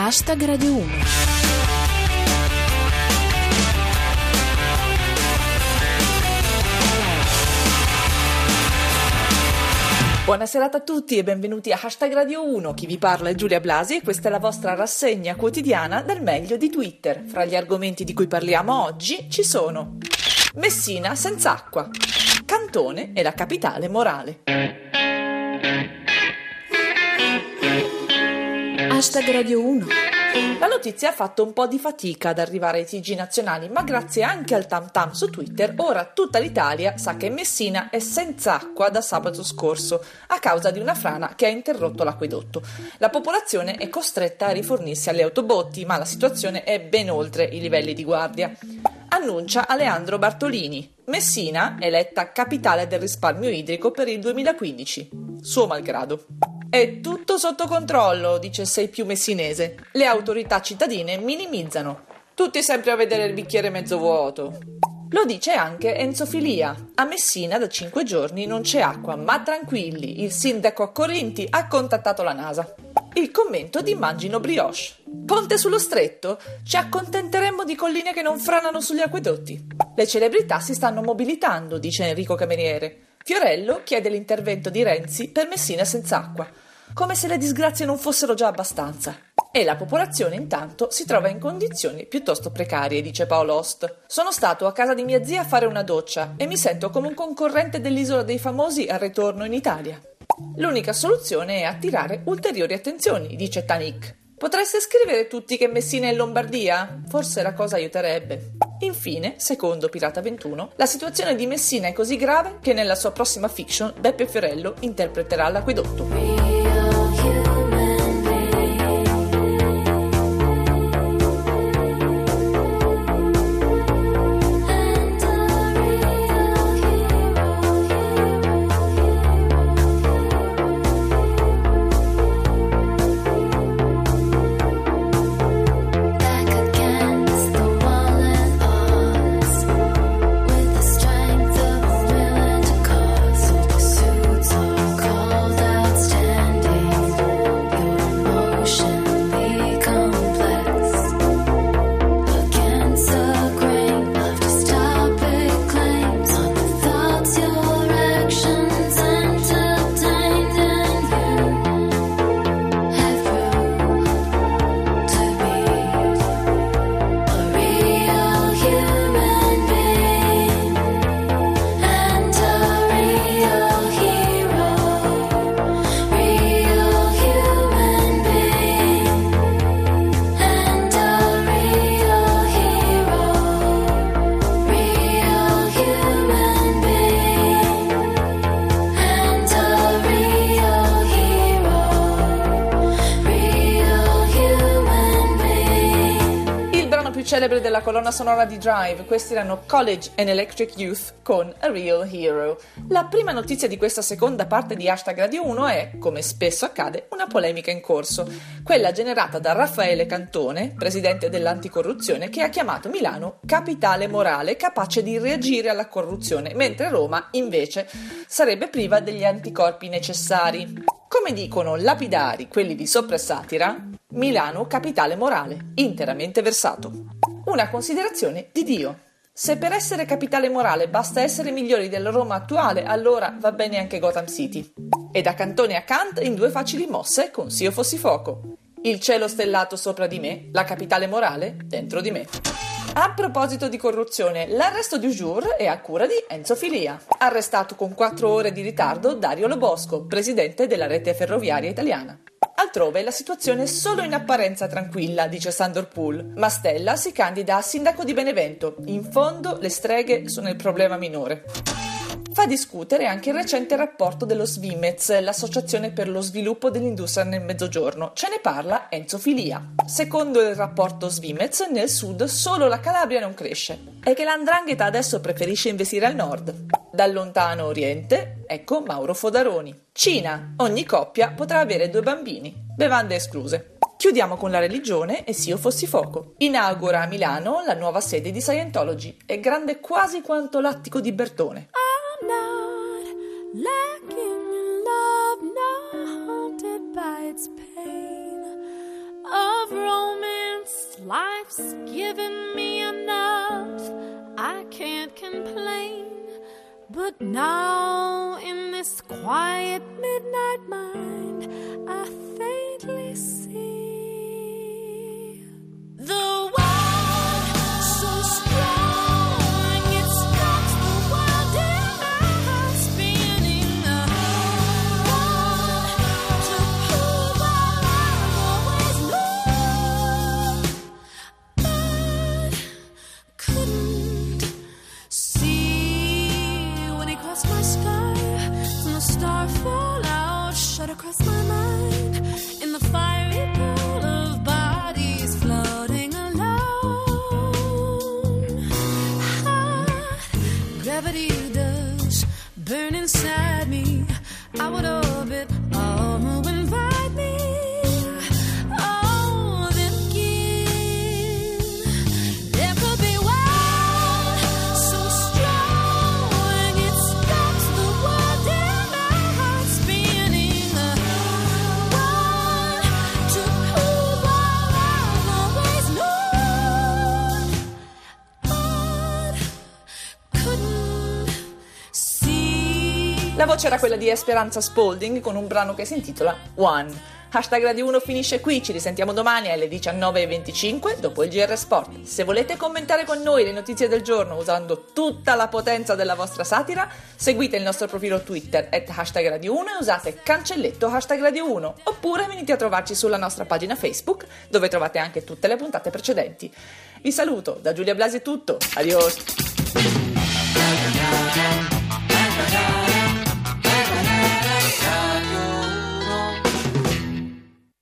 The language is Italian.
Hashtag Radio 1. Buonasera a tutti e benvenuti a Hashtag Radio 1. Chi vi parla è Giulia Blasi e questa è la vostra rassegna quotidiana del meglio di Twitter. Fra gli argomenti di cui parliamo oggi ci sono Messina senza acqua, Cantone e la capitale morale. Hashtag Radio 1. La notizia ha fatto un po' di fatica ad arrivare ai TG nazionali, ma grazie anche al tam tam su Twitter, ora tutta l'Italia sa che Messina è senza acqua da sabato scorso a causa di una frana che ha interrotto l'acquedotto. La popolazione è costretta a rifornirsi alle autobotti, ma la situazione è ben oltre i livelli di guardia. Annuncia Aleandro Bartolini. Messina eletta capitale del risparmio idrico per il 2015, suo malgrado. È tutto sotto controllo, dice Sei più messinese. Le autorità cittadine minimizzano. Tutti sempre a vedere il bicchiere mezzo vuoto. Lo dice anche Enzo Filia. A Messina da cinque giorni non c'è acqua, ma tranquilli, il sindaco a Corinti ha contattato la NASA. Il commento di Mangino Brioche. Ponte sullo stretto? Ci accontenteremmo di colline che non franano sugli acquedotti. Le celebrità si stanno mobilitando, dice Enrico Cameriere. Fiorello chiede l'intervento di Renzi per Messina senza acqua, come se le disgrazie non fossero già abbastanza. E la popolazione intanto si trova in condizioni piuttosto precarie, dice Paolo Ost. Sono stato a casa di mia zia a fare una doccia e mi sento come un concorrente dell'isola dei famosi al ritorno in Italia. L'unica soluzione è attirare ulteriori attenzioni, dice Tanik. Potreste scrivere tutti che Messina è in Lombardia? Forse la cosa aiuterebbe. Infine, secondo Pirata 21, la situazione di Messina è così grave che nella sua prossima fiction Beppe Fiorello interpreterà l'acquedotto. Celebre della colonna sonora di Drive, questi erano College and Electric Youth con A Real Hero. La prima notizia di questa seconda parte di Hashtag Radio 1 è, come spesso accade, una polemica in corso, quella generata da Raffaele Cantone, presidente dell'anticorruzione, che ha chiamato Milano capitale morale capace di reagire alla corruzione, mentre Roma, invece, sarebbe priva degli anticorpi necessari. Come dicono lapidari quelli di Sopra e Satira, Milano capitale morale, interamente versato. Una considerazione di Dio. Se per essere capitale morale basta essere migliori della Roma attuale, allora va bene anche Gotham City. E da Cantone a Kant in due facili mosse con S'io fossi fuoco. Il cielo stellato sopra di me, la capitale morale dentro di me. A proposito di corruzione, l'arresto di jour è a cura di Enzo Filia. Arrestato con 4 ore di ritardo Dario Lobosco, presidente della rete ferroviaria italiana. Altrove la situazione è solo in apparenza tranquilla, dice Sandor Pool. Mastella si candida a sindaco di Benevento. In fondo le streghe sono il problema minore. Fa discutere anche il recente rapporto dello Svimez, l'associazione per lo sviluppo dell'industria nel mezzogiorno. Ce ne parla Enzo Filia. Secondo il rapporto Svimez, nel sud solo la Calabria non cresce e che l'andrangheta adesso preferisce investire al nord. Dal lontano oriente, ecco Mauro Fodaroni. Cina, ogni coppia potrà avere due bambini, bevande escluse. Chiudiamo con la religione e se io fossi fuoco. Inaugura a Milano la nuova sede di Scientology. È grande quasi quanto l'attico di Bertone. Lacking in love, not haunted by its pain of. This life's given me enough. I can't complain. But now, in this quiet midnight mind, I fallout shot across my mind. In the La voce era quella di Esperanza Spalding con un brano che si intitola One. Hashtag Radio 1 finisce qui, ci risentiamo domani alle 19.25 dopo il GR Sport. Se volete commentare con noi le notizie del giorno usando tutta la potenza della vostra satira, seguite il nostro profilo Twitter at hashtag Radio 1 e usate cancelletto hashtag Radio 1 oppure venite a trovarci sulla nostra pagina Facebook dove trovate anche tutte le puntate precedenti. Vi saluto, da Giulia Blasi è tutto, adios!